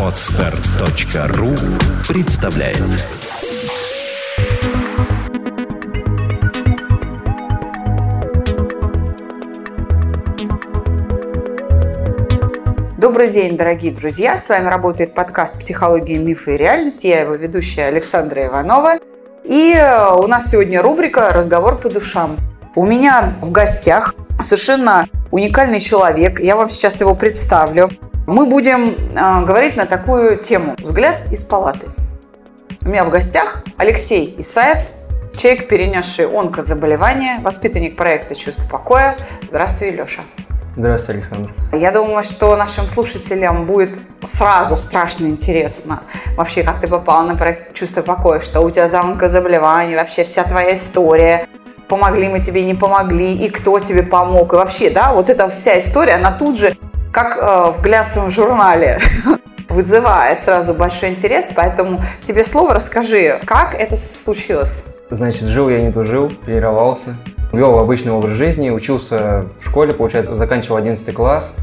Отстар.ру представляет Добрый день, дорогие друзья! С вами работает подкаст «Психология, мифы и реальность». Я его ведущая Александра Иванова. И э, у нас сегодня рубрика «Разговор по душам». У меня в гостях совершенно уникальный человек. Я вам сейчас его представлю. Мы будем э, говорить на такую тему «Взгляд из палаты». У меня в гостях Алексей Исаев, человек, перенесший онкозаболевание, воспитанник проекта «Чувство покоя». Здравствуй, Леша. Здравствуйте, Александр. Я думаю, что нашим слушателям будет сразу страшно интересно вообще, как ты попала на проект «Чувство покоя», что у тебя за онкозаболевание, вообще вся твоя история, помогли мы тебе, не помогли, и кто тебе помог, и вообще, да, вот эта вся история, она тут же, как э, в глянцевом журнале, вызывает сразу большой интерес, поэтому тебе слово расскажи, как это случилось? Значит, жил я не тужил, тренировался, вел обычный образ жизни, учился в школе, получается, заканчивал 11 класс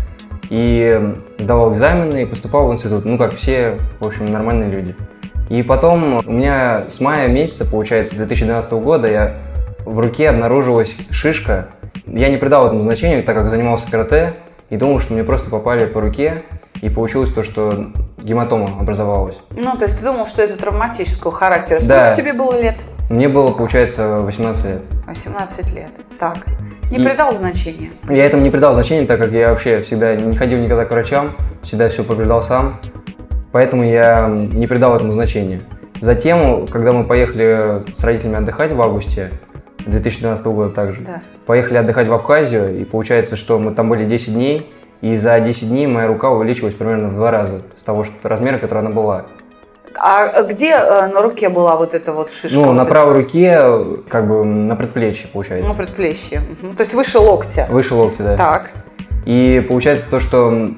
и сдавал экзамены и поступал в институт, ну, как все, в общем, нормальные люди. И потом у меня с мая месяца, получается, 2012 года я в руке обнаружилась шишка. Я не придал этому значения, так как занимался карате, и думал, что мне просто попали по руке, и получилось то, что гематома образовалась. Ну, то есть ты думал, что это травматического характера. Сколько Да. тебе было лет? Мне было, получается, 18 лет. 18 лет. Так. Не И- придал значения. Я этому не придал значения, так как я вообще всегда не ходил никогда к врачам, всегда все побеждал сам, поэтому я не придал этому значения. Затем, когда мы поехали с родителями отдыхать в августе 2012 года также, Да. поехали отдыхать в Абхазию, и получается, что мы там были 10 дней, и за 10 дней моя рука увеличилась примерно в два раза с того что, размера, который она была. А где э, на руке была вот эта вот шишка? ну, вот на эта? правой руке, как бы на предплечье, получается. Ну, предплечье. Мгм. То есть выше локтя. Выше локтя, да. Так. И получается то, что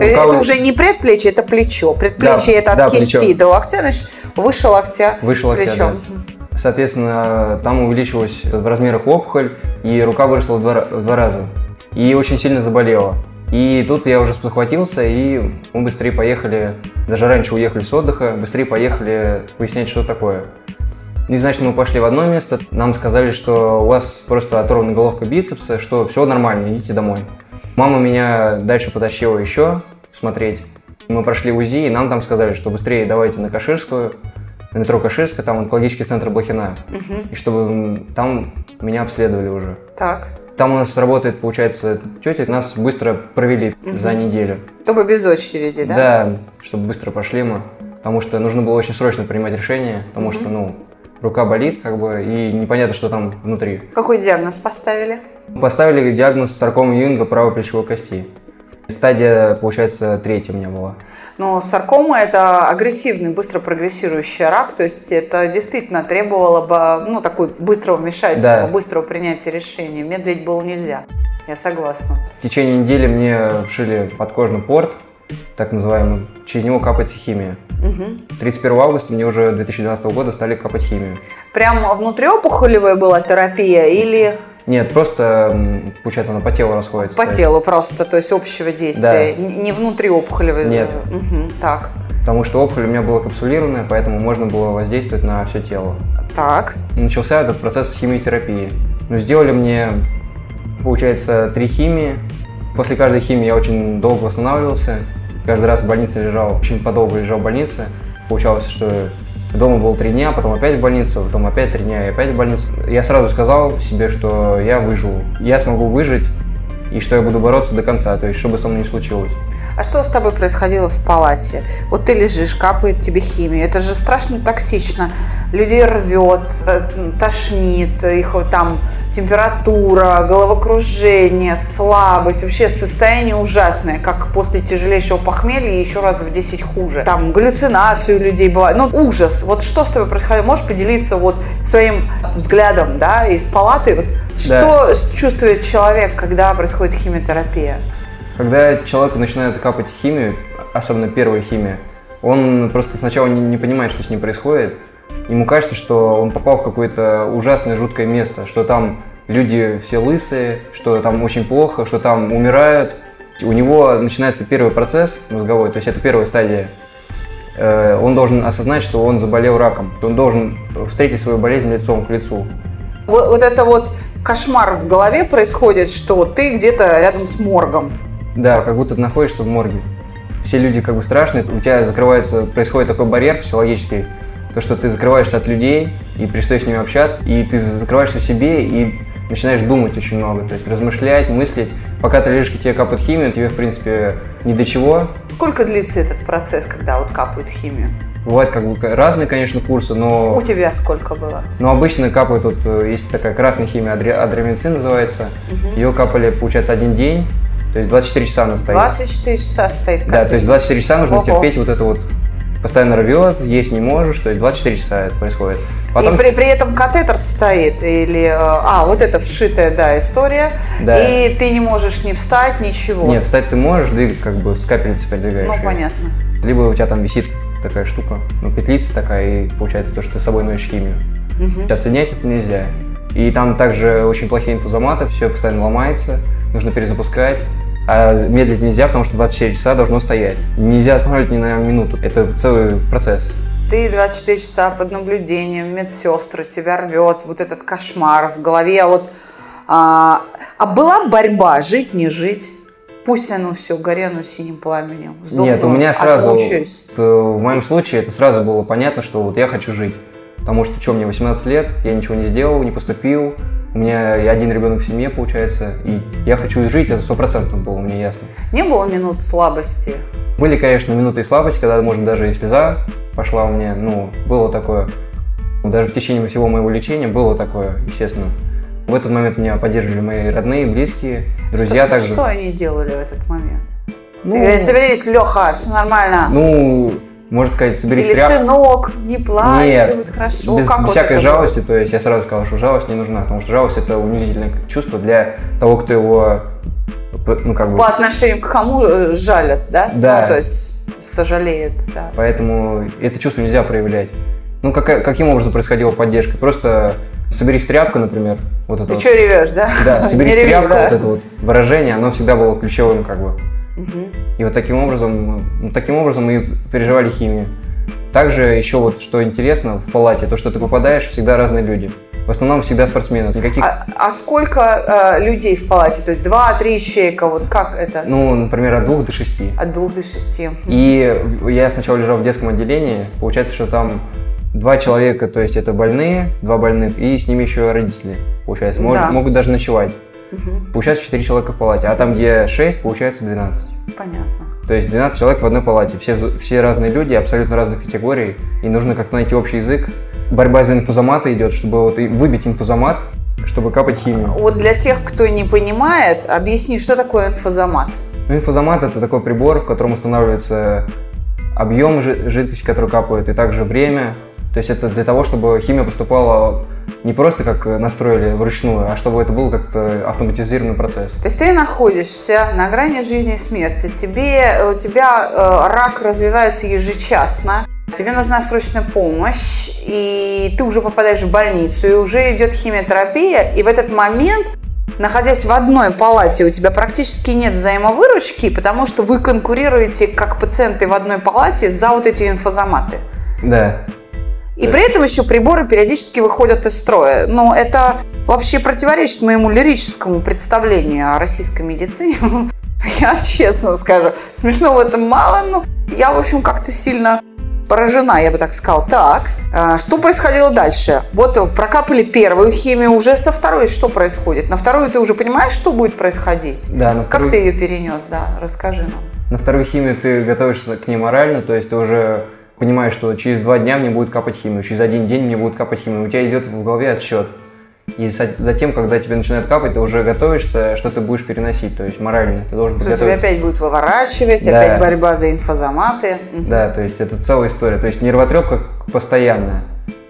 Э, рука Это уже не предплечье, это плечо. Предплечье Да, это от да, кисти плечо. до локтя, значит, выше локтя. выше локтя, плечо. да. Соответственно, там увеличилась в размерах опухоль, и рука выросла в два, в два раза. И очень сильно заболела. И тут я уже спохватился, и мы быстрее поехали, даже раньше уехали с отдыха, быстрее поехали выяснять, что такое. И, значит, мы пошли в одно место, нам сказали, что у вас просто оторвана головка бицепса, что все нормально, идите домой. Мама меня дальше потащила еще смотреть. Мы прошли УЗИ, и нам там сказали, что быстрее давайте на Каширскую, на метро Каширская, там онкологический центр Блохина. Мгм. И чтобы там меня обследовали уже. Так. Там у нас работает, получается, тетя, нас быстро провели Мгм. за неделю. Чтобы без очереди, да? чтобы быстро пошли мы. Потому что нужно было очень срочно принимать решение, потому что, ну, рука болит, как бы, и непонятно, что там внутри. Какой диагноз поставили? Поставили диагноз саркома Юнга правой плечевой кости. Стадия, получается, третья у меня была. Ну, саркома – это агрессивный, быстро прогрессирующий рак, то есть это действительно требовало бы, ну, такой быстрого вмешательства, Да. быстрого принятия решения. Медлить было нельзя. Я согласна. В течение недели мне вшили подкожный порт, так называемый. Через него капается химия. Мгм. 31 августа мне уже 2012 года стали капать химию. Прям внутриопухолевая была терапия или Нет, просто, получается, она по телу расходится. по телу просто, то есть общего действия, Да. Не внутриопухолевая? Нет. Мгм, Так, Потому что опухоль у меня была капсулированная, поэтому можно было воздействовать на все тело. так. Начался этот процесс химиотерапии. Ну, сделали мне, получается, три химии. После каждой химии я очень долго восстанавливался. Каждый раз в больнице лежал, очень подолго лежал в больнице. Получалось, что дома был три дня, потом опять в больницу, потом опять три дня и опять в больницу. Я сразу сказал себе, что я выживу. Я смогу выжить и что я буду бороться до конца, то есть что бы со мной ни случилось. А что с тобой происходило в палате? Вот ты лежишь, капает тебе химия. Это же страшно токсично. Людей рвет, т- тошнит, их там температура, головокружение, слабость. Вообще состояние ужасное, как после тяжелейшего похмелья и еще раз в 10 хуже. Там галлюцинации у людей бывают. Ну, ужас. Вот что с тобой происходило? Можешь поделиться вот своим взглядом, да, из палаты? Вот что чувствует человек, когда происходит химиотерапия? Когда человеку начинает капать химию, особенно первая химия, он просто сначала не, не понимает, что с ним происходит. Ему кажется, что он попал в какое-то ужасное, жуткое место, что там люди все лысые, что там очень плохо, что там умирают. У него начинается первый процесс мозговой, то есть это первая стадия. Э, Он должен осознать, что он заболел раком. Он должен встретить свою болезнь лицом к лицу. Вот, вот это вот кошмар в голове происходит, что ты где-то рядом с моргом. Да, как будто ты находишься в морге. Все люди как бы страшные, у тебя закрывается, происходит такой барьер психологический, то, что ты закрываешься от людей и перестаешь с ними общаться, и ты закрываешься себе и начинаешь думать очень много, то есть размышлять, мыслить. Пока ты лежишь, и тебе капают химию, тебе, в принципе, ни до чего. Сколько длится этот процесс, когда вот капают химию? Бывают как бы разные, конечно, курсы, но, У тебя сколько было? но обычно капают, вот э, есть такая красная химия, адре- адреналин называется. Ее капали, получается, один день, то есть 24 часа она стоит. 24 часа стоит. Да, то есть 24 часа нужно Ого. терпеть вот это вот. Постоянно рвет, есть не можешь, то есть 24 часа это происходит. Потом, И при, при этом катетер стоит или... э, А, вот это вшитая, да, история. Да. И ты не можешь ни встать, ничего. нет, встать ты можешь, двигаться как бы с капельницей передвигаешь. Ну, понятно. Либо у тебя там висит такая штука, ну, петлица такая, и получается то, что ты с собой носишь химию. Мгм. Отсоединять это нельзя. И там также очень плохие инфузоматы, все постоянно ломается, нужно перезапускать. А медлить нельзя, потому что 24 часа должно стоять. Нельзя останавливать ни на минуту. Это целый процесс. Ты 24 часа под наблюдением, медсестры, тебя рвет, вот этот кошмар в голове. А вот, а, а была борьба, жить, не жить? Пусть оно все горено синим пламенем. Сдохну, Нет, у меня сразу, вот, э, в моем случае, это сразу было понятно, что вот я хочу жить. Потому что, что, мне 18 лет, я ничего не сделал, не поступил, у меня один ребенок в семье, получается, и я хочу жить, это стопроцентно было мне ясно. Не было минут слабости? Были, конечно, минуты слабости, когда, может, даже и слеза пошла у меня, ну, было такое. Даже в течение всего моего лечения было такое, естественно. В этот момент меня поддерживали мои родные, близкие, друзья что, также. Что они делали в этот момент? Ну, Ты говоришь, соберись, Леха, все нормально. ну, можно сказать, соберись Или тряп- сынок, не плачь, Нет, все будет хорошо. без как вот всякой жалости, то есть я сразу сказал, что жалость не нужна, потому что жалость это унизительное чувство для того, кто его, ну как бы, По отношению к кому э, жалят, да? Да. Ну, то есть сожалеет, да. поэтому это чувство нельзя проявлять. Ну какая- каким образом происходила поддержка? Просто соберись тряпка, например, вот это. Ты вот. что ревешь, да? Да, соберись тряпка, да. вот это вот выражение, оно всегда было ключевым как бы. И вот таким образом, таким образом мы переживали химию. Также еще вот что интересно в палате, то, что ты попадаешь, всегда разные люди. В основном всегда спортсмены. Никаких, А, а сколько э, людей в палате? То есть два-три человека, вот как это? ну, например, от двух до шести. От двух до шести. И я сначала лежал в детском отделении. Получается, что там два человека, то есть это больные, два больных, и с ними еще родители. Получается, Мож- Да. могут даже ночевать. Мгм. Получается 4 человека в палате. А там, где 6, получается 12. Понятно. То есть 12 человек в одной палате. Все, все разные люди, абсолютно разных категорий. И нужно как-то найти общий язык. Борьба за инфузоматы идет, чтобы вот выбить инфузомат, чтобы капать химию. Вот для тех, кто не понимает, объясни, что такое инфозомат. Ну, инфузомат это такой прибор, в котором устанавливается объем жи- жидкости, который капает, и также время. То есть это для того, чтобы химия поступала не просто как настроили вручную, а чтобы это был как-то автоматизированный процесс. То есть ты находишься на грани жизни и смерти. Тебе, у тебя э, рак развивается ежечасно. Тебе нужна срочная помощь, и ты уже попадаешь в больницу, и уже идет химиотерапия, и в этот момент, находясь в одной палате, у тебя практически нет взаимовыручки, потому что вы конкурируете как пациенты в одной палате за вот эти инфозоматы. Да. И при этом еще приборы периодически выходят из строя. Ну, это вообще противоречит моему лирическому представлению о российской медицине. Я честно скажу, смешно в этом мало, но я, в общем, как-то сильно поражена, я бы так сказала. Так, а, что происходило дальше? Вот э, прокапали первую химию, уже со второй что происходит? На вторую ты уже понимаешь, что будет происходить? Да, на Как вторую, ты ее перенес, да? Расскажи нам. на вторую химию ты готовишься к ней морально, то есть ты уже понимаешь, что через два дня мне будет капать химию, через один день мне будет капать химию. У тебя идет в голове отсчет. И затем, когда тебе начинает капать, ты уже готовишься, что ты будешь переносить, то есть морально. Ты должен Что тебя опять будет выворачивать, Да. опять борьба за инфозоматы. Мгм. Да, то есть это целая история. То есть нервотрепка постоянная.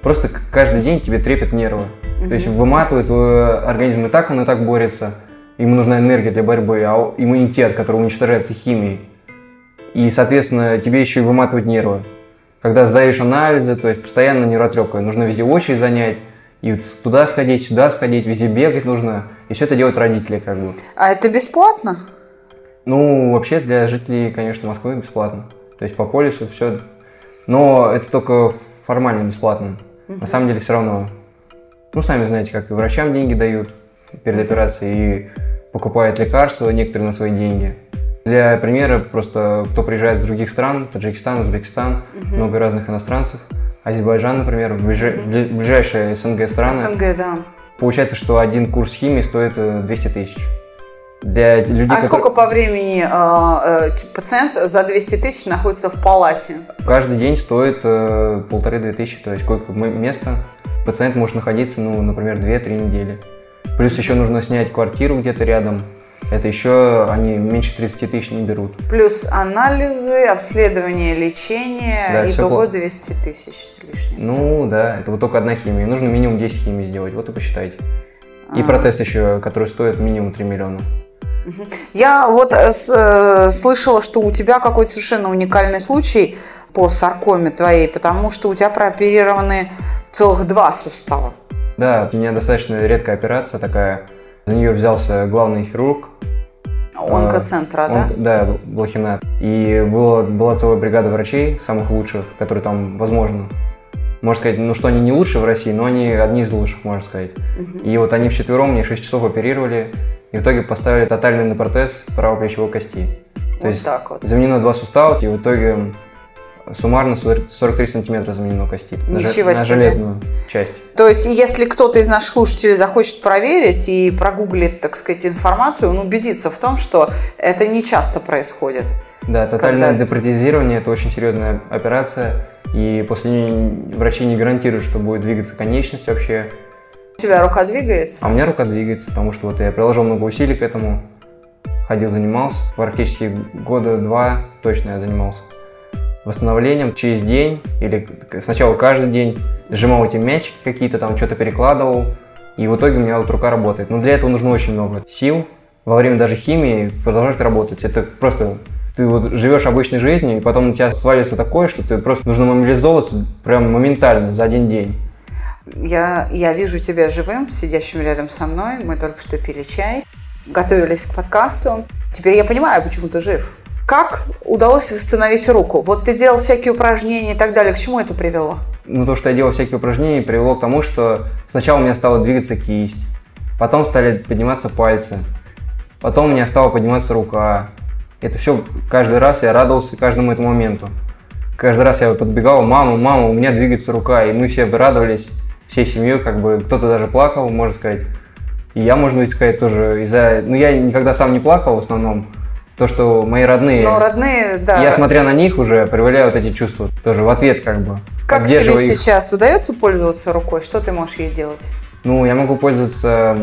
Просто каждый день тебе трепет нервы. То есть выматывает твой организм и так он и так борется. Ему нужна энергия для борьбы, а иммунитет, который уничтожается химией. И, соответственно, тебе еще и выматывать нервы. Когда сдаешь анализы, то есть постоянно нервотрепка. Нужно везде очередь занять, и туда сходить, сюда сходить, везде бегать нужно. И все это делают родители как бы. А это бесплатно? Ну, вообще для жителей, конечно, Москвы бесплатно. То есть по полису все. Но это только формально бесплатно. На самом деле все равно. Ну, сами знаете, как и врачам деньги дают перед операцией, и покупают лекарства некоторые на свои деньги. Для примера, просто кто приезжает из других стран, Таджикистан, Узбекистан, много разных иностранцев, Азербайджан, например, ближай- бли- ближайшие СНГ страны, СНГ, да. получается, что один курс химии стоит э, 200 тысяч. Для людей, А которые- сколько по времени э, э, пациент за 200 тысяч находится в палате? Каждый день стоит э, полторы-две тысячи, то есть сколько места пациент может находиться, ну, например, 2-3 недели. Плюс еще нужно снять квартиру где-то рядом. Это еще они меньше 30 тысяч не берут. Плюс анализы, обследование, лечение. Да, Итого плохо. 200 тысяч с лишним. Ну да, это вот только одна химия. Нужно минимум 10 химий сделать, вот и посчитайте. И А. протез еще, который стоит минимум 3 миллиона. Я вот э, э, слышала, что у тебя какой-то совершенно уникальный случай по саркоме твоей, потому что у тебя прооперированы целых два сустава. Да, у меня достаточно редкая операция такая. За нее взялся главный хирург. Онкоцентра, Он- да? Да, Блохина. И было, была целая бригада врачей, самых лучших, которые там, возможно, можно сказать, ну что они не лучшие в России, но они одни из лучших, можно сказать. И вот они вчетвером мне 6 часов оперировали, и в итоге поставили тотальный на протез правоплечевой кости. То Вот есть так вот. заменено два сустава, и в итоге суммарно 40 43 сантиметра заменено кости. Ничего на себе. железную часть. То есть, если кто-то из наших слушателей захочет проверить и прогуглит, так сказать, информацию, он убедится в том, что это не часто происходит. Да, тотальное Когда- депротезирование – это очень серьезная операция, и после нее врачи не гарантируют, что будет двигаться конечность вообще. У тебя рука двигается? А у меня рука двигается, потому что вот я приложил много усилий к этому, ходил, занимался. Практически года два точно я занимался. Восстановлением через день или сначала каждый день сжимал эти мячики какие-то, там что-то перекладывал, и в итоге у меня вот рука работает. Но для этого нужно очень много сил. Во время даже химии продолжать работать. Это просто ты вот живешь обычной жизнью, и потом у тебя свалится такое, что ты просто нужно мобилизовываться прям моментально за один день. Я, я вижу тебя живым, сидящим рядом со мной. Мы только что пили чай, готовились к подкасту. Теперь я понимаю, почему ты жив. Как удалось восстановить руку? Вот ты делал всякие упражнения и так далее. К чему это привело? ну, то, что я делал всякие упражнения, привело к тому, что сначала у меня стала двигаться кисть, потом стали подниматься пальцы, потом у меня стала подниматься рука. Это все каждый раз я радовался каждому этому моменту. Каждый раз я подбегал, мама, мама, у меня двигается рука, и мы все бы радовались, всей семьей, как бы кто-то даже плакал, можно сказать. И я, можно сказать, тоже из-за... Ну, я никогда сам не плакал в основном. То, что мои родные... Ну, родные, да. Я, смотря на них, уже проявляю вот эти чувства тоже в ответ, как бы. как тебе их. сейчас удается пользоваться рукой? Что ты можешь ей делать? Ну, я могу пользоваться,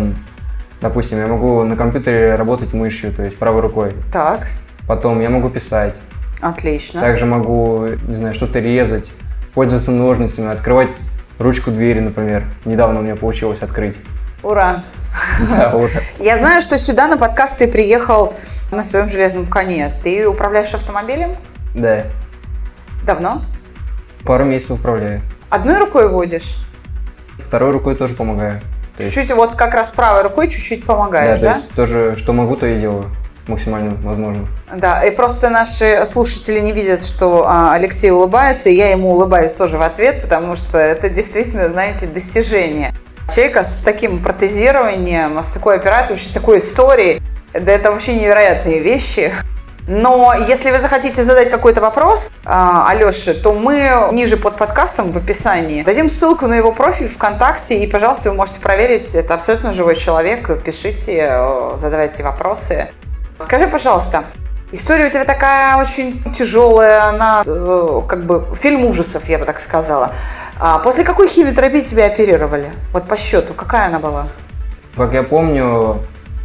допустим, я могу на компьютере работать мышью, то есть правой рукой. Так, Потом я могу писать. отлично. Также могу, не знаю, что-то резать, пользоваться ножницами, открывать ручку двери, например. Недавно у меня получилось открыть. Ура! Да, вот. Я знаю, что сюда на подкаст ты приехал на своем железном коне. Ты управляешь автомобилем? Да. Давно? Пару месяцев управляю. Одной рукой водишь? Второй рукой тоже помогаю. То есть- Чуть-чуть, вот как раз правой рукой чуть-чуть помогаешь, да, да? то есть тоже, что могу, то и делаю. Максимально возможно. Да, и просто наши слушатели не видят, что а, Алексей улыбается, и я ему улыбаюсь тоже в ответ, потому что это действительно, знаете, достижение. Человека с таким протезированием, с такой операцией, вообще с такой историей, да это вообще невероятные вещи. Но если вы захотите задать какой-то вопрос а, Алёше, то мы ниже под подкастом в описании дадим ссылку на его профиль ВКонтакте, и, пожалуйста, вы можете проверить, это абсолютно живой человек, пишите, э, задавайте вопросы. Скажи, пожалуйста, история у тебя такая очень тяжелая, она э, как бы фильм ужасов, я бы так сказала. А после какой химиотерапии тебя оперировали? Вот по счету, какая она была? Как я помню,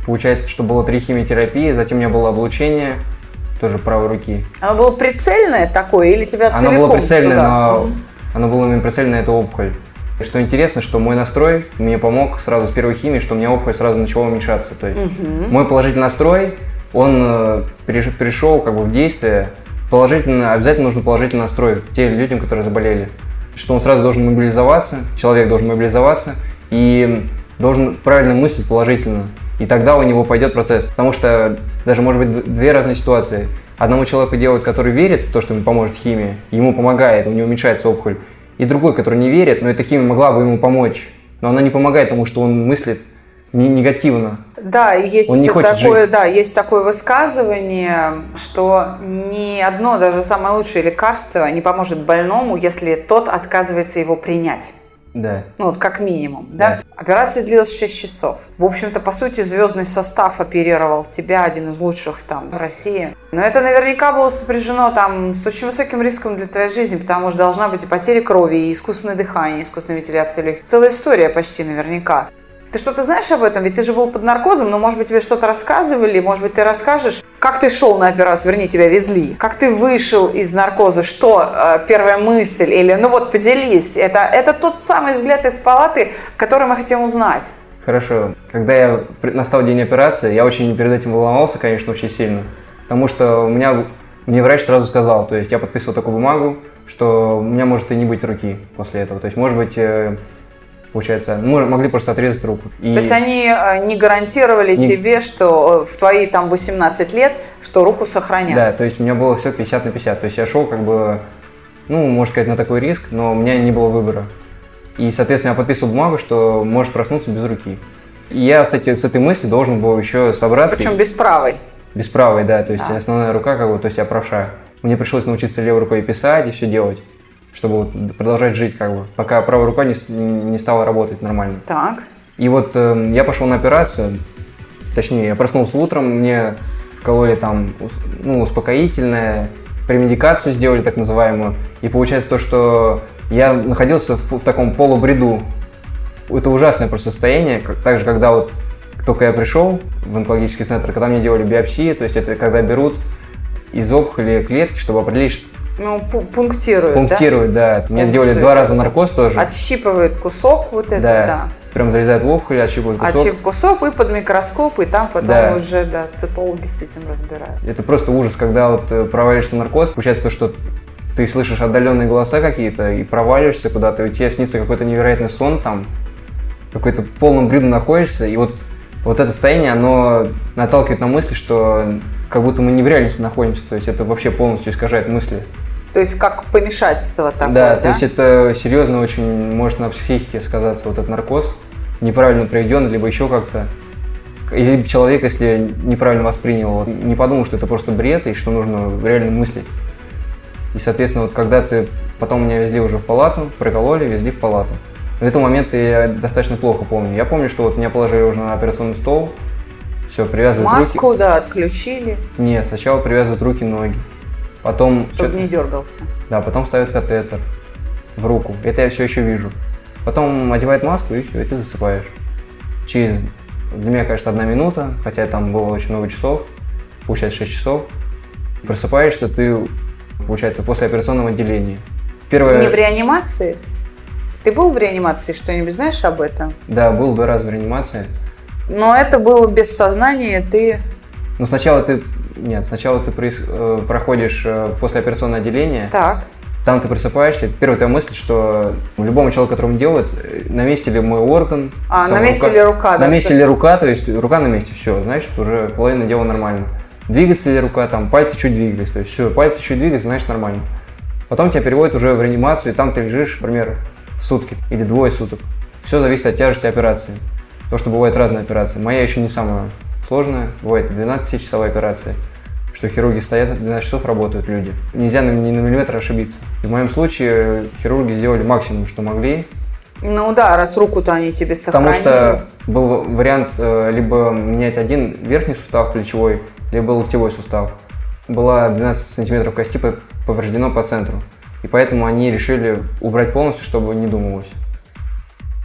получается, что было три химиотерапии, затем у меня было облучение, тоже правой руки. Оно было прицельное такое или тебя Оно целиком было прицельное, туда? но Мгм. оно было именно прицельно на эту опухоль. И Что интересно, что мой настрой мне помог сразу с первой химии, что у меня опухоль сразу начала уменьшаться. То есть мой положительный настрой, он э, переш- перешел как бы в действие. Положительно, обязательно нужно положительный настрой тем людям, которые заболели. Что он сразу должен мобилизоваться, человек должен мобилизоваться и должен правильно мыслить положительно. И тогда у него пойдет процесс. Потому что даже может быть две разные ситуации. Одному человеку делают, который верит в то, что ему поможет химия, ему помогает, у него уменьшается опухоль. И другой, который не верит, но эта химия могла бы ему помочь. Но она не помогает, потому что он мыслит не негативно. Да, есть Он не хочет такое, жить. да, есть такое высказывание, что ни одно, даже самое лучшее лекарство не поможет больному, если тот отказывается его принять. Да. Ну, вот как минимум, да? Да. Операция длилась 6 часов. В общем-то, по сути, звездный состав оперировал тебя, один из лучших там в России. Но это наверняка было сопряжено там с очень высоким риском для твоей жизни, потому что должна быть и потеря крови, и искусственное дыхание, и искусственная вентиляция легких. Целая история почти наверняка. Ты что-то знаешь об этом? Ведь ты же был под наркозом, но, может быть, тебе что-то рассказывали, может быть, ты расскажешь, как ты шел на операцию, вернее, тебя везли, как ты вышел из наркоза, что э, первая мысль, или, ну вот, поделись, это, это тот самый взгляд из палаты, который мы хотим узнать. Хорошо. Когда я настал день операции, я очень перед этим волновался, конечно, очень сильно. Потому что у меня, мне врач сразу сказал, то есть я подписывал такую бумагу, что у меня может и не быть руки после этого. То есть, может быть, э, получается, мы могли просто отрезать руку. И- То есть они э, не гарантировали Не- тебе, что э, в твои там 18 лет, что руку сохранят. Да, то есть у меня было все 50 на 50. То есть я шел как бы, ну, можно сказать, на такой риск, но у меня не было выбора. И, соответственно, я подписывал бумагу, что может проснуться без руки. И я, кстати, с этой мыслью должен был еще собраться. Причем без правой. Без правой, да, то есть Да. основная рука, как бы, то есть я правша. Мне пришлось научиться левой рукой писать и все делать, чтобы вот продолжать жить, как бы, пока правая рука не, не стала работать нормально. Так. И вот эм, я пошел на операцию, точнее, я проснулся утром, мне кололи там ну, успокоительное, премедикацию сделали так называемую, и получается то, что я находился в, в таком полубреду. Это ужасное просто состояние, как, так же, когда вот только я пришел в онкологический центр, когда мне делали биопсии, то есть это когда берут из опухоли клетки, чтобы определить, Ну, пу- пунктируют, пунктируют, да. Мне делали два да. раза наркоз тоже. да? Отщипывают кусок вот это, да. да. Прям залезают в опухоль, отщипывают кусок. Отщип кусок и под микроскоп, и там потом Да. уже, да, цитологи с этим разбирают. Это просто ужас, когда вот э, провалишься наркоз, получается то, что ты слышишь отдаленные голоса какие-то и проваливаешься куда-то, и тебе снится какой-то невероятный сон там, какой-то в полном бреду находишься, и вот, вот это состояние, оно наталкивает на мысли, что как будто мы не в реальности находимся, то есть это вообще полностью искажает мысли. То есть как помешательство такое, да, да? то есть это серьезно очень может на психике сказаться вот этот наркоз, неправильно проведен, либо еще как-то. Или человек, если неправильно воспринял, не подумал, что это просто бред и что нужно реально мыслить. И, соответственно, вот когда ты потом меня везли уже в палату, прокололи, везли в палату. В этот момент я достаточно плохо помню. Я помню, что вот меня положили уже на операционный стол, все, привязывают Маску, руки. да, отключили, Нет, сначала привязывают руки, ноги. Потом чтобы не дергался. да, потом ставят катетер в руку. Это я все еще вижу. Потом одевает маску и все, и ты засыпаешь. Через, для меня, кажется, одна минута, хотя там было очень много часов, получается 6 часов. Просыпаешься ты, получается, после операционного отделения. Первое, Не в реанимации? Ты был в реанимации, что-нибудь знаешь об этом? да, был два раза в реанимации. Но это было без сознания, ты... Но сначала ты, нет, сначала ты проис- э, проходишь э, в послеоперационное отделение, Так, Там ты просыпаешься, первая твоя мысль, что любому человеку, которому делают, э, на месте ли мой орган. А, на месте ли рука, На да, месте с- ли рука, то есть рука на месте, все, значит, уже половина дела нормально. Двигается ли рука, там, пальцы чуть двигались, то есть все, пальцы чуть двигались, значит, нормально. Потом тебя переводят уже в реанимацию, и там ты лежишь, например, сутки или двое суток. Все зависит от тяжести операции. Потому что бывают разные операции. Моя еще не самая сложная, бывает и 12-часовая операция что хирурги стоят 12 часов, работают люди. Нельзя ни на миллиметр ошибиться. В моем случае хирурги сделали максимум, что могли, Ну да, раз руку-то они тебе потому сохранили. что был вариант э, либо менять один верхний сустав плечевой, либо локтевой сустав. Была 12 сантиметров кости по- повреждено по центру. И поэтому они решили убрать полностью, чтобы не думалось.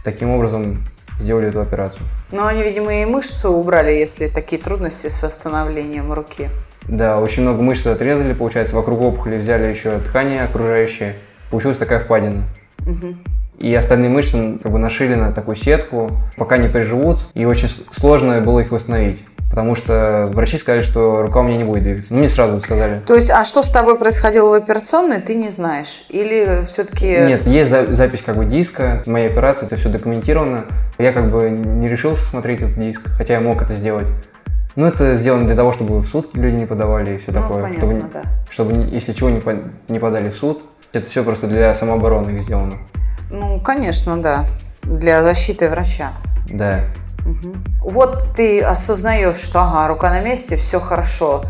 Таким образом сделали эту операцию. Но они, видимо, и мышцу убрали, если такие трудности с восстановлением руки. Да, очень много мышц отрезали, получается, вокруг опухоли взяли еще ткани окружающие. Получилась такая впадина. Мгм. И остальные мышцы как бы нашили на такую сетку, пока не приживут, и очень сложно было их восстановить. потому что врачи сказали, что рука у меня не будет двигаться. Ну, мне сразу сказали. То есть, а что с тобой происходило в операционной, ты не знаешь? Или все-таки... Нет, есть за- запись как бы диска моей операции, это все документировано. Я как бы не решился смотреть этот диск, хотя я мог это сделать. Ну, это сделано для того, чтобы в суд люди не подавали и все Ну, такое. понятно, чтобы, да. чтобы, если чего не, по- не подали в суд, это все просто для самообороны их сделано. Ну, конечно, да. Для защиты врача. Да. Мгм. Вот ты осознаешь, что ага, рука на месте, все хорошо.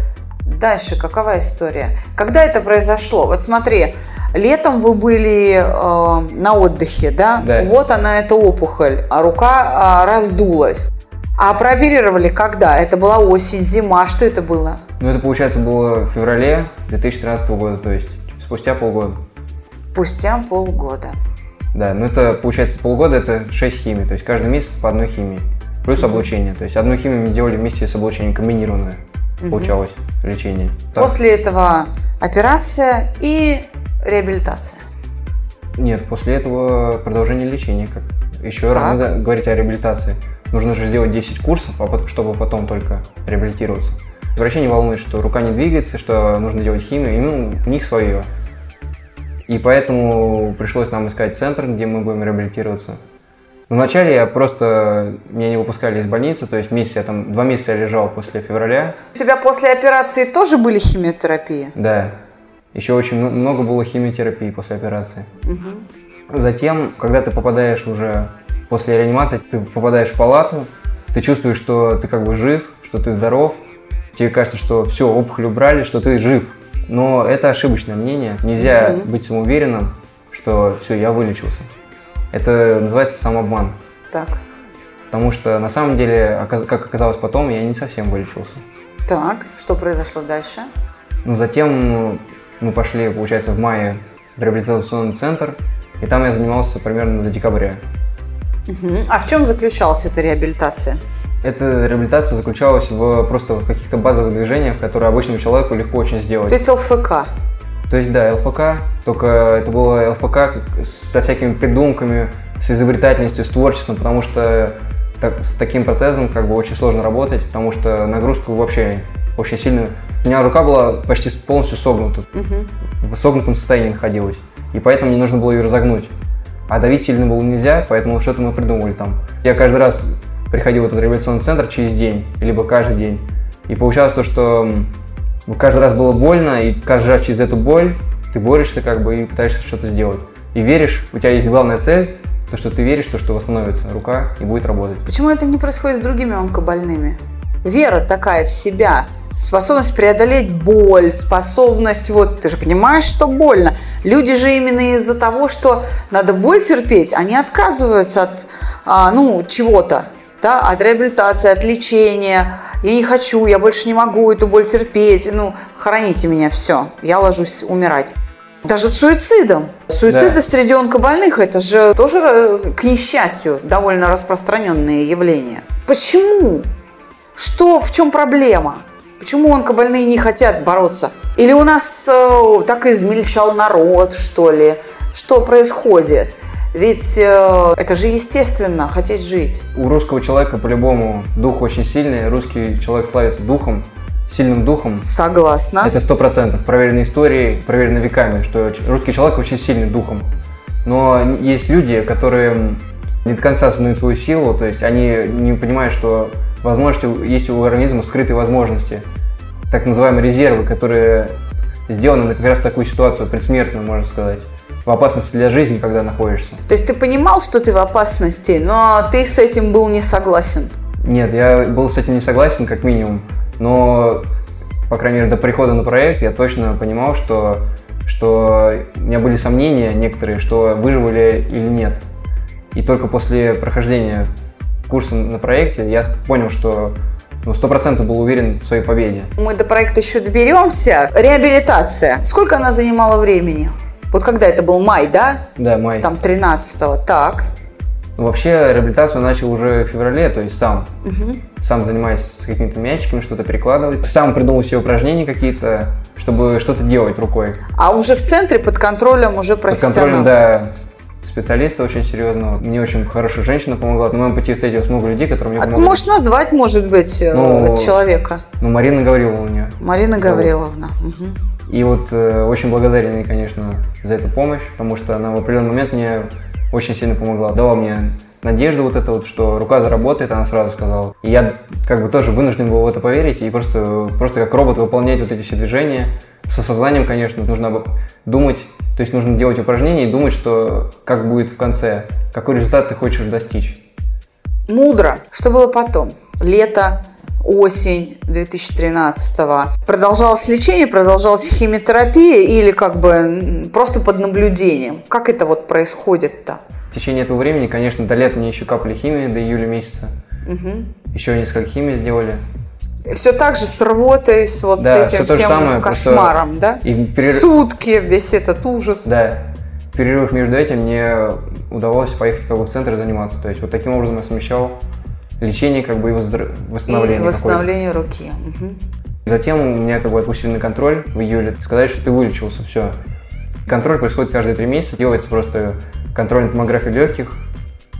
Дальше какова история? Когда это произошло? Вот смотри, летом вы были э, на отдыхе, да? Да. Вот она эта опухоль, а рука а, раздулась. А прооперировали когда? Это была осень, зима, что это было? Ну, это, получается, было в феврале 2013 года, то есть спустя полгода. Спустя полгода. Да, ну это, получается, полгода это 6 химий, то есть каждый месяц по одной химии. Плюс облучение, то есть одну химию мы делали вместе с облучением, комбинированное. Получалось лечение. Так. После этого операция и реабилитация. Нет, после этого продолжение лечения. Как... Еще Так. рано говорить о реабилитации. Нужно же сделать 10 курсов, а чтобы потом только реабилитироваться. Врачи не волнует, что рука не двигается, что нужно делать химию, и ну, у них свое. И поэтому пришлось нам искать центр, где мы будем реабилитироваться. Но вначале я просто, меня не выпускали из больницы, то есть месяц я там, два месяца я лежал после февраля, У тебя после операции тоже были химиотерапии? да. Еще очень много было химиотерапии после операции. Затем, когда ты попадаешь уже после реанимации, ты попадаешь в палату, ты чувствуешь, что ты как бы жив, что ты здоров, тебе кажется, что все, опухоль убрали, что ты жив. Но это ошибочное мнение. Нельзя Мгм. быть самоуверенным, что все, я вылечился. Это называется самообман. Так. Потому что на самом деле, как оказалось потом, я не совсем вылечился. Так, что произошло дальше? Но затем ну, мы пошли, получается, в мае в реабилитационный центр, и там я занимался примерно до декабря. Мгм. А в чем заключалась эта реабилитация? Эта реабилитация заключалась в просто в каких-то базовых движениях, которые обычному человеку легко очень сделать. То есть ЛФК. То есть, да, ЛФК, только это было ЛФК со всякими придумками, с изобретательностью, с творчеством, потому что так- с таким протезом как бы очень сложно работать, потому что нагрузку вообще очень сильно... У меня рука была почти полностью согнута, Мгм. в согнутом состоянии находилась, и поэтому мне нужно было ее разогнуть. А давить сильно было нельзя, поэтому что-то мы придумали там. Я каждый раз приходил в этот реабилитационный центр через день, либо каждый день. И получалось то, что м, каждый раз было больно, и каждый раз через эту боль ты борешься как бы и пытаешься что-то сделать. И веришь, у тебя есть главная цель, то, что ты веришь, то, что восстановится рука и будет работать. Почему это не происходит с другими онкобольными? Вера такая в себя, способность преодолеть боль, способность, вот, ты же понимаешь, что больно. Люди же именно из-за того, что надо боль терпеть, они отказываются от, а, ну, чего-то, да, от реабилитации, от лечения. Я не хочу, я больше не могу эту боль терпеть, ну, хороните меня, все, я ложусь умирать. Даже суицидом. Суициды Да. среди онкобольных это же тоже, э, к несчастью, довольно распространенные явления. Почему? Что, в чем проблема? Почему онкобольные не хотят бороться? Или у нас э, так измельчал народ, что ли? Что происходит? Ведь э, это же естественно, хотеть жить. У русского человека по-любому дух очень сильный, русский человек славится духом, сильным духом. Согласна. Это сто процентов. Проверено историей, проверено веками, что русский человек очень сильный духом. Но есть люди, которые не до конца осознают свою силу, то есть они не понимают, что возможности, есть у организма скрытые возможности, так называемые резервы, которые сделаны на как раз такую ситуацию, предсмертную, можно сказать, в опасности для жизни, когда находишься. То есть ты понимал, что ты в опасности, но ты с этим был не согласен. Нет, я был с этим не согласен, как минимум, но, по крайней мере, до прихода на проект я точно понимал, что, что у меня были сомнения некоторые, что выживу ли или нет. И только после прохождения курса на проекте я понял, что ну, 100% был уверен в своей победе. Мы до проекта еще доберемся. Реабилитация. Сколько она занимала времени? Вот когда это был май, да? Да, май. Там 13-го. Так. Ну, вообще реабилитацию начал уже в феврале, то есть сам. Мгм. Сам занимаюсь с какими-то мячиками, что-то перекладывать. Сам придумал себе упражнения какие-то, чтобы что-то делать рукой. А уже в центре под контролем уже Под контролем, профессионал. да, специалиста очень серьезного. Мне очень хорошая женщина помогла. На моем пути встретилось много людей, которые мне А ты помогли. можешь назвать, может быть, э, Ну, человека? Ну, Марина Гаврилова у меня. Марина зовут. Гавриловна. И вот э, очень благодарен ей, конечно, за эту помощь, потому что она в определенный момент мне очень сильно помогла. Дала мне надежду вот это вот, что рука заработает, она сразу сказала. И я как бы тоже вынужден был в это поверить и просто, просто как робот выполнять вот эти все движения. С осознанием, конечно, нужно думать, то есть нужно делать упражнения и думать, что как будет в конце, какой результат ты хочешь достичь. Мудро. Что было потом? Лето, осень 2013-го. Продолжалось лечение, продолжалась химиотерапия или как бы просто под наблюдением? Как это вот происходит-то? В течение этого времени, конечно, до лета мне еще капали химии, до июля месяца. Мгм. Еще несколько химий сделали. Все так же с рвотой, с вот Да, с этим всем самое, кошмаром, да? И перерыв- Сутки, весь этот ужас. Да. В перерывах между этим мне удавалось поехать как бы в центр заниматься. То есть вот таким образом я совмещал лечение как бы и воздр- восстановление. И восстановление руки. Мгм. Затем у меня как бы отпустили на контроль в июле. Сказали, что ты вылечился, все. Контроль происходит каждые три месяца. Делается просто контрольная томография легких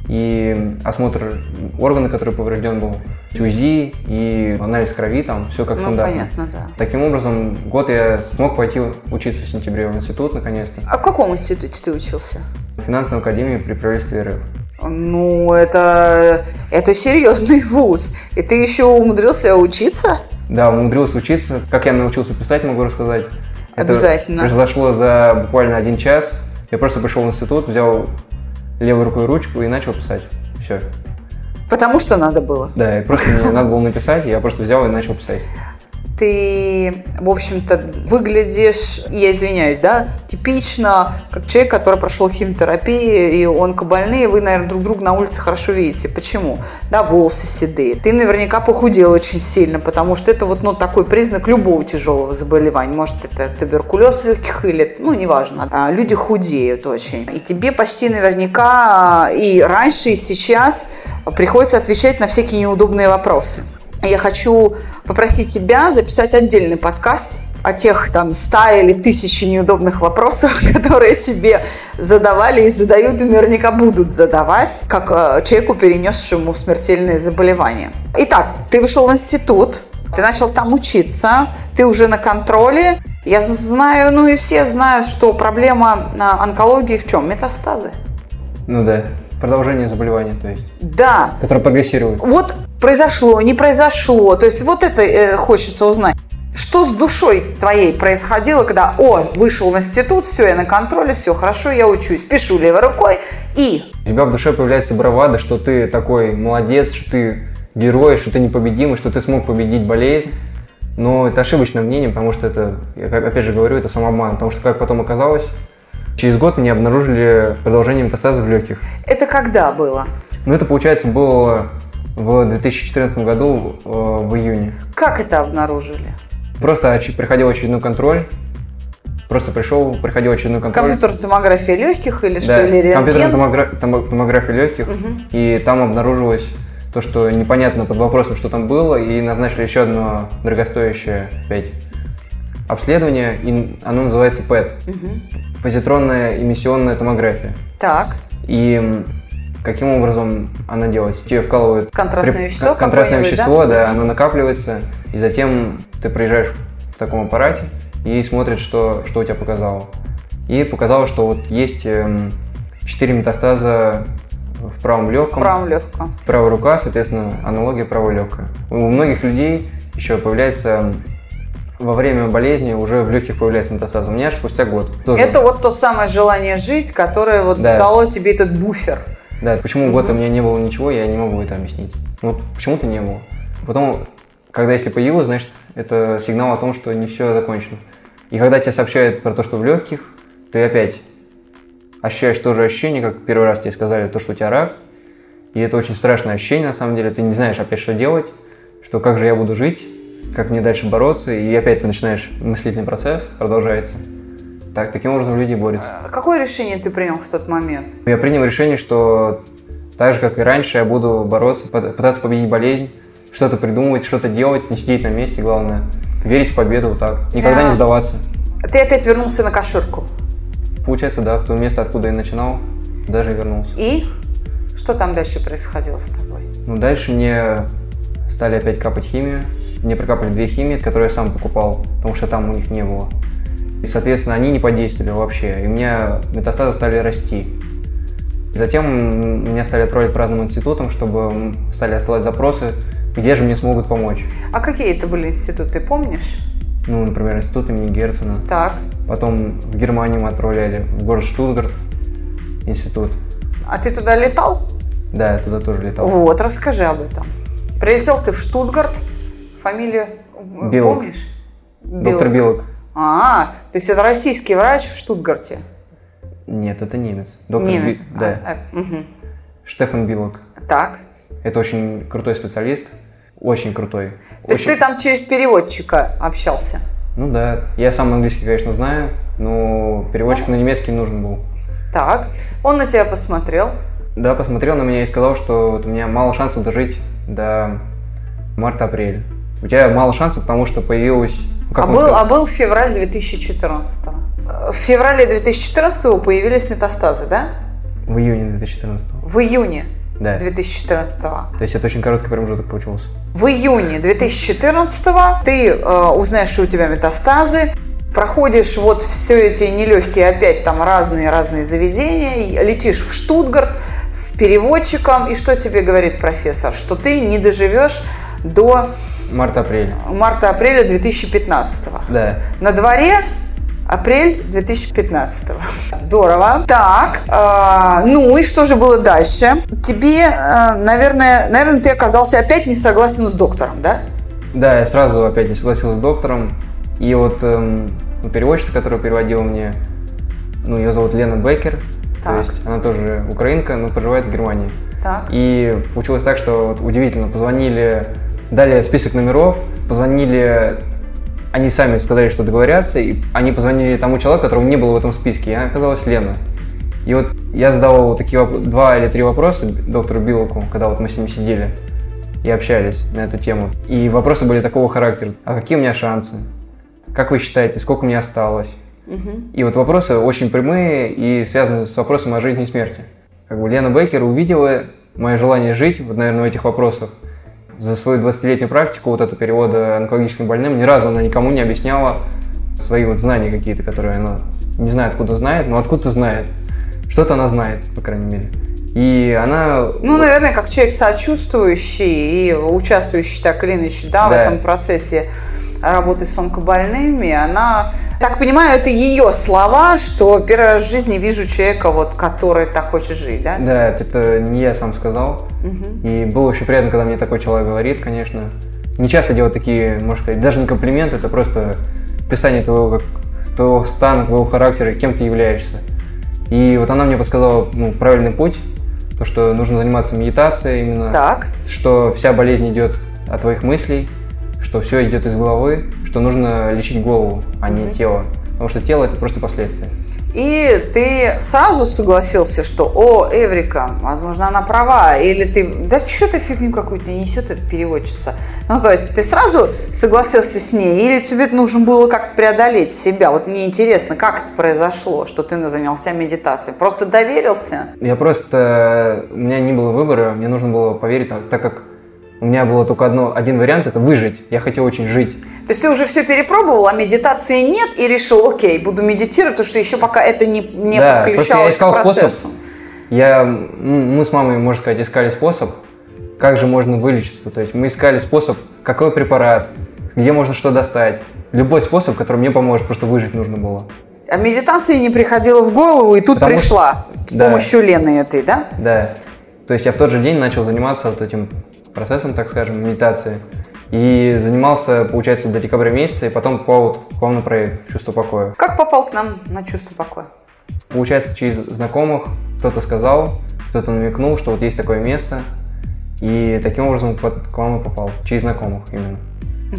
и осмотр органа, который поврежден был, УЗИ и анализ крови, там все как Ну, стандартно. понятно, да. Таким образом, год я смог пойти учиться в сентябре в институт наконец-то. А в каком институте ты учился? В финансовой академии при правительстве РФ. Ну, это, это серьезный вуз. И ты еще умудрился учиться? Да, умудрился учиться. Как я научился писать, могу рассказать. Это Обязательно. произошло за буквально один час. Я просто пришел в институт, взял левой рукой ручку и начал писать. Все. Потому что надо было. Да, и просто мне надо было написать, я просто взял и начал писать. Ты, в общем-то, выглядишь, я извиняюсь, да, типично, как человек, который прошел химиотерапию, и онкобольные, вы, наверное, друг друга на улице хорошо видите. Почему? Да, волосы седые. Ты наверняка похудел очень сильно, потому что это вот, ну, такой признак любого тяжелого заболевания. Может, это туберкулез легких или, ну, неважно. А, Люди худеют очень. И тебе почти наверняка и раньше, и сейчас приходится отвечать на всякие неудобные вопросы. Я хочу попросить тебя записать отдельный подкаст о тех там ста или тысячи неудобных вопросов, которые тебе задавали и задают, и наверняка будут задавать, как э, человеку, перенесшему смертельное заболевание. Итак, ты вышел в институт, ты начал там учиться, ты уже на контроле. Я знаю, ну и все знают, что проблема на онкологии в чем? Метастазы. Ну да, продолжение заболевания, то есть, Да, которое прогрессирует. вот произошло, не произошло. То есть вот это э, хочется узнать. Что с душой твоей происходило, когда, о, вышел в институт, все, я на контроле, все хорошо, я учусь, пишу левой рукой, и У тебя в душе появляется бравада, что ты такой молодец, что ты герой, что ты непобедимый, что ты смог победить болезнь. Но это ошибочное мнение, потому что это, я опять же говорю, это самообман. Потому что, как потом оказалось, через год меня обнаружили продолжение метастазов в легких. это когда было? Ну, это, получается, было в 2014 году э, в июне. Как это обнаружили? Просто приходил очередной контроль. Просто пришел, приходил очередной контроль. Компьютерная томография легких или что, Да, или рентген? компьютерная томогра- томо- томография легких. Мгм. И там обнаружилось то, что непонятно под вопросом, что там было, и назначили еще одно дорогостоящее опять обследование, и оно называется ПЭТ, Мгм. позитронная эмиссионная томография. Так, И каким образом она делается? Тебе вкалывают Контрастное преп- вещество кон- контрастное вещество, да? да? оно накапливается, и затем ты приезжаешь в таком аппарате и смотришь, что, что у тебя показало. И показало, что вот есть эм, 4 метастаза в правом в легком, правом легком. правая рука, соответственно, аналогия правой легкой. У многих людей еще появляется м, во время болезни уже в легких появляется метастаз. У меня же спустя год. Тоже. Это вот то самое желание жить, которое вот Да. дало тебе этот буфер. Да, почему год у меня не было ничего, я не могу это объяснить. Вот почему-то не было. Потом, когда если появилось, значит, это сигнал о том, что не все закончено. И когда тебе сообщают про то, что в легких, ты опять ощущаешь то же ощущение, как первый раз тебе сказали, то, что у тебя рак. И это очень страшное ощущение, на самом деле. Ты не знаешь опять, что делать, что как же я буду жить, как мне дальше бороться. И опять ты начинаешь, мыслительный процесс продолжается. Так, таким образом люди борются. Какое решение ты принял в тот момент? Я принял решение, что так же, как и раньше, я буду бороться, пыт- пытаться победить болезнь, что-то придумывать, что-то делать, не сидеть на месте, главное. Верить в победу вот так. Никогда Да. не сдаваться. Ты опять вернулся на каширку. Получается, да, в то место, откуда я начинал. даже вернулся. И что там дальше происходило с тобой? Ну, дальше мне стали опять капать химию. Мне прокапали две химии, которые я сам покупал, потому что там у них не было. И, соответственно, они не подействовали вообще. И у меня метастазы стали расти. Затем меня стали отправлять по разным институтам, чтобы стали отсылать запросы, где же мне смогут помочь. А какие это были институты, помнишь? Ну, например, институт имени Герцена. Так. Потом в Германию мы отправляли, в город Штутгарт, институт. А ты туда летал? Да, я туда тоже летал. Вот, расскажи об этом. Прилетел ты в Штутгарт, фамилию э, Билок. помнишь? Доктор Билок. А, то есть это российский врач в Штутгарте? Нет, это немец. Доктор Немец. Би- Да. А, а, мгм. Штефан Билок. Так. Это очень крутой специалист. Очень крутой. То есть Очень- ты там через переводчика общался? Ну да. Я сам английский, конечно, знаю, но переводчик на немецкий нужен был. Так. Он на тебя посмотрел. Да, посмотрел на меня и сказал, что вот у меня мало шансов дожить до марта-апреля. У тебя мало шансов, потому что появилась... как а, был, а был февраль 2014 В феврале 2014 появились метастазы, да? В июне 2014 В июне Да. 2014 То есть это очень короткий промежуток получился. В июне 2014 ты э, узнаешь, что у тебя метастазы, проходишь вот все эти нелегкие опять там разные-разные заведения, летишь в Штутгарт с переводчиком, и что тебе говорит профессор? Что ты не доживешь до Март-апрель. марта-апреля 2015 Да. На дворе апрель 2015 Здорово. Так, э, ну и что же было дальше? Тебе, э, наверное, наверное, ты оказался опять не согласен с доктором, да? Да, я сразу опять не согласился с доктором. И вот эм, ну, переводчица, которая переводила мне, ну, ее зовут Лена Бекер. Так. То есть она тоже украинка, но проживает в Германии. Так. И получилось так, что вот удивительно, позвонили, дали список номеров, позвонили, они сами сказали, что договорятся, и они позвонили тому человеку, которого не было в этом списке, и она оказалась Лена. И вот я задал вот такие два или три вопроса доктору Билоку, когда вот мы с ним сидели и общались на эту тему. И вопросы были такого характера. А какие у меня шансы? Как вы считаете, сколько мне осталось? Мгм. И вот вопросы очень прямые и связаны с вопросом о жизни и смерти. Как бы Лена Бейкер увидела мое желание жить, вот, наверное, в этих вопросах. За свою 20-летнюю практику вот это перевода онкологическим больным, ни разу она никому не объясняла свои вот знания какие-то, которые она не знает, откуда знает, но откуда знает. Что-то она знает, по крайней мере. И она... Ну, наверное, как человек сочувствующий и участвующий так или иначе да, в Да. этом процессе работы с онкобольными, она, так понимаю, это ее слова, что первый раз в жизни вижу человека, вот, который так хочет жить, да? Да, это не я сам сказал. Мгм. И было очень приятно, когда мне такой человек говорит, конечно. Не часто делают такие, можно сказать, даже не комплименты, это просто описание твоего, как, твоего стана, твоего характера, кем ты являешься. И вот она мне подсказала ну, правильный путь, то, что нужно заниматься медитацией именно, Так. что вся болезнь идет от твоих мыслей, что все идет из головы, что нужно лечить голову, а не Мгм. тело. Потому что тело это просто последствия. И ты сразу согласился, что, о, Эврика, возможно, она права, или ты, да что ты фигню какую-то несет эта переводчица. Ну, то есть ты сразу согласился с ней, или тебе нужно было как-то преодолеть себя? Вот мне интересно, как это произошло, что ты занялся медитацией? Просто доверился? Я просто... У меня не было выбора, мне нужно было поверить, так, так как у меня было только одно, один вариант, это выжить. Я хотел очень жить. То есть ты уже все перепробовал, а медитации нет, и решил, окей, буду медитировать, потому что еще пока это не, не Да, просто я подключалось искал к процессу. способ. Я, мы с мамой, можно сказать, искали способ, как же можно вылечиться. То есть мы искали способ, какой препарат, где можно что достать. Любой способ, который мне поможет, просто выжить нужно было. А медитация не приходила в голову, и тут Потому что- пришла с Да. помощью Лены этой, да? Да. То есть я в тот же день начал заниматься вот этим процессом, так скажем, медитации. И занимался, получается, до декабря месяца, и потом попал вот к вам на проект «Чувство покоя». Как попал к нам на чувство покоя? Получается, через знакомых кто-то сказал, кто-то намекнул, что вот есть такое место, и таким образом к вам и попал, через знакомых именно.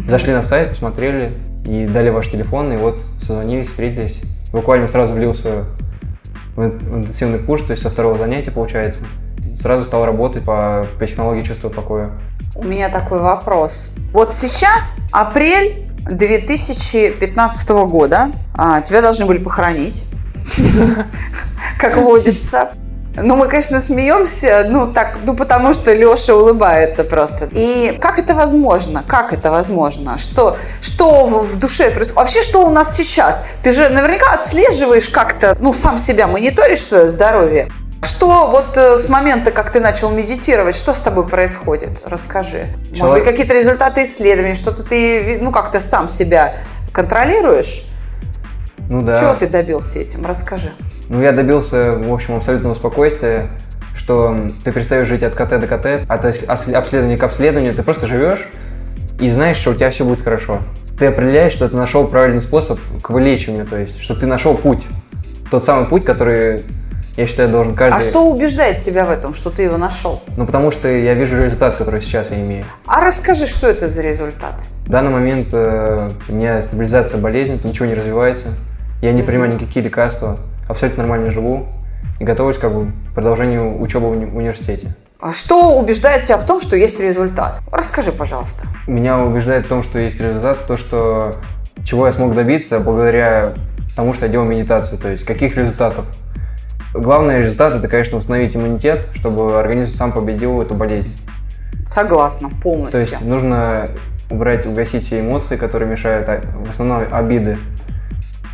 Зашли на сайт, посмотрели, и дали ваш телефон, и вот созвонились, встретились. Буквально сразу влился в ин- в интенсивный курс, то есть со второго занятия, получается. Сразу стал работать по, по технологии чувства покоя. У меня такой вопрос. Вот сейчас апрель 2015 года. А, тебя должны были похоронить, как водится. Ну, мы, конечно, смеемся, ну, так, ну, потому что Леша улыбается просто. И как это возможно? Как это возможно? Что, что в душе происходит? Вообще, что у нас сейчас? Ты же наверняка отслеживаешь как-то, ну, сам себя, мониторишь свое здоровье. Что вот э, с момента, как ты начал медитировать, что с тобой происходит? Расскажи. Человек... Может быть, какие-то результаты исследований, что-то ты, ну, как-то сам себя контролируешь? Ну да. Чего ты добился этим? Расскажи. Ну, я добился, в общем, абсолютного спокойствия, что ты перестаешь жить от КТ до КТ, от обследования к обследованию, ты просто живешь и знаешь, что у тебя все будет хорошо. Ты определяешь, что ты нашел правильный способ к вылечиванию, то есть, что ты нашел путь. Тот самый путь, который, я считаю, должен каждый... А что убеждает тебя в этом, что ты его нашел? Ну, потому что я вижу результат, который сейчас я имею. А расскажи, что это за результат? В данный момент э, у меня стабилизация болезни, ничего не развивается. Я не принимаю никакие лекарства абсолютно нормально живу и готовлюсь как бы к продолжению учебы в уни- университете. А что убеждает тебя в том, что есть результат? Расскажи, пожалуйста. Меня убеждает в том, что есть результат, то, что чего я смог добиться благодаря тому, что я делал медитацию. То есть каких результатов? Главный результат это, конечно, восстановить иммунитет, чтобы организм сам победил эту болезнь. Согласна, полностью. То есть нужно убрать, угасить все эмоции, которые мешают, а, в основном обиды,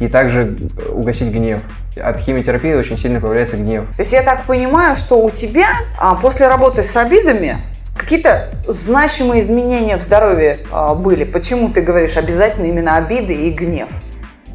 и также угасить гнев. От химиотерапии очень сильно появляется гнев. То есть я так понимаю, что у тебя а, после работы с обидами какие-то значимые изменения в здоровье а, были. Почему ты говоришь обязательно именно обиды и гнев?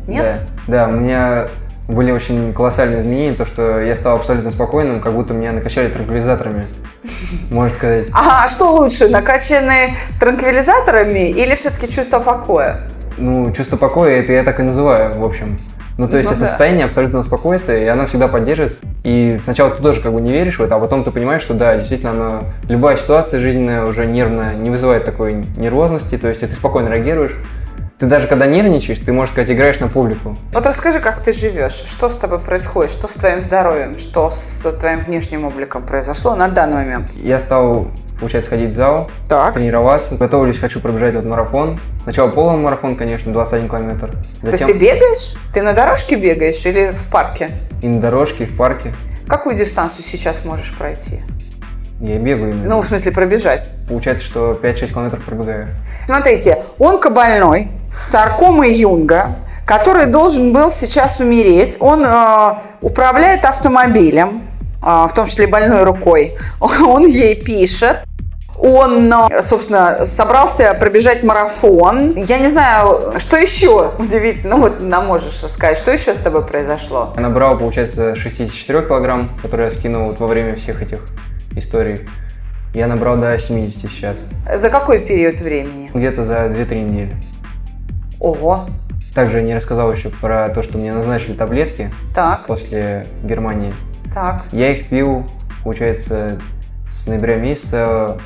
Нет? Да, да, у меня были очень колоссальные изменения, то, что я стал абсолютно спокойным, как будто меня накачали транквилизаторами, можно сказать. А что лучше, накачанные транквилизаторами или все-таки чувство покоя? Ну, чувство покоя, это я так и называю, в общем. Ну, то есть ну, это да. состояние абсолютного спокойствия, и оно всегда поддерживается. И сначала ты тоже как бы не веришь в это, а потом ты понимаешь, что да, действительно, оно, любая ситуация жизненная уже нервная не вызывает такой нервозности, то есть ты спокойно реагируешь. Ты даже когда нервничаешь, ты, можешь сказать, играешь на публику. Вот расскажи, как ты живешь, что с тобой происходит, что с твоим здоровьем, что с твоим внешним обликом произошло на данный момент? Я стал получается, ходить в зал, так. тренироваться. Готовлюсь, хочу пробежать этот марафон. Сначала полный марафон, конечно, 21 километр. Затем... То есть ты бегаешь? Ты на дорожке бегаешь или в парке? И на дорожке, и в парке. Какую дистанцию сейчас можешь пройти? Я бегаю. Именно. Ну, в смысле, пробежать. Получается, что 5-6 километров пробегаю. Смотрите, онкобольной с саркомой Юнга, который должен был сейчас умереть, он э, управляет автомобилем, э, в том числе больной рукой. Он ей пишет, он, э, собственно, собрался пробежать марафон. Я не знаю, что еще удивительно, ну вот нам можешь рассказать, что еще с тобой произошло? Я набрал, получается, 64 килограмм, которые я скинул вот во время всех этих историй. Я набрал до 70 сейчас. За какой период времени? Где-то за 2-3 недели. Ого. Также я не рассказал еще про то, что мне назначили таблетки так. после Германии. Так. Я их пил, получается, с ноября месяца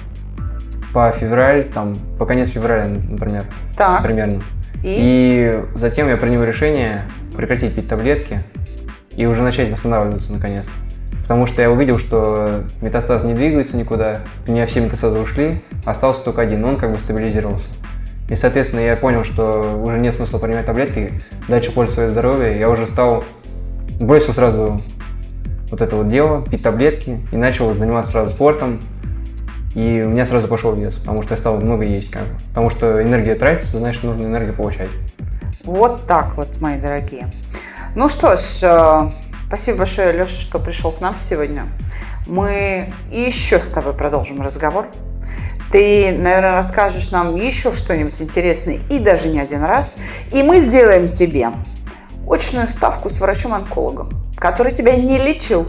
по февраль, там, по конец февраля, например. Так. Примерно. И? И затем я принял решение прекратить пить таблетки и уже начать восстанавливаться наконец-то. Потому что я увидел, что метастаз не двигается никуда, у меня все метастазы ушли, остался только один, но он как бы стабилизировался. И, соответственно, я понял, что уже нет смысла принимать таблетки, дальше пользоваться свое здоровье. Я уже стал, бросил сразу вот это вот дело, пить таблетки и начал заниматься сразу спортом, и у меня сразу пошел вес, потому что я стал много есть, как. Потому что энергия тратится, значит, нужно энергию получать. Вот так вот, мои дорогие. Ну что ж, э, спасибо большое, Леша, что пришел к нам сегодня. Мы еще с тобой продолжим разговор. Ты, наверное, расскажешь нам еще что-нибудь интересное и даже не один раз. И мы сделаем тебе очную ставку с врачом-онкологом, который тебя не лечил,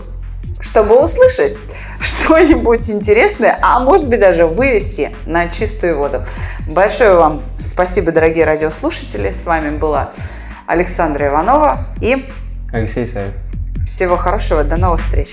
чтобы услышать что-нибудь интересное, а может быть даже вывести на чистую воду. Большое вам спасибо, дорогие радиослушатели. С вами была Александра Иванова и Алексей Саев. Всего хорошего, до новых встреч.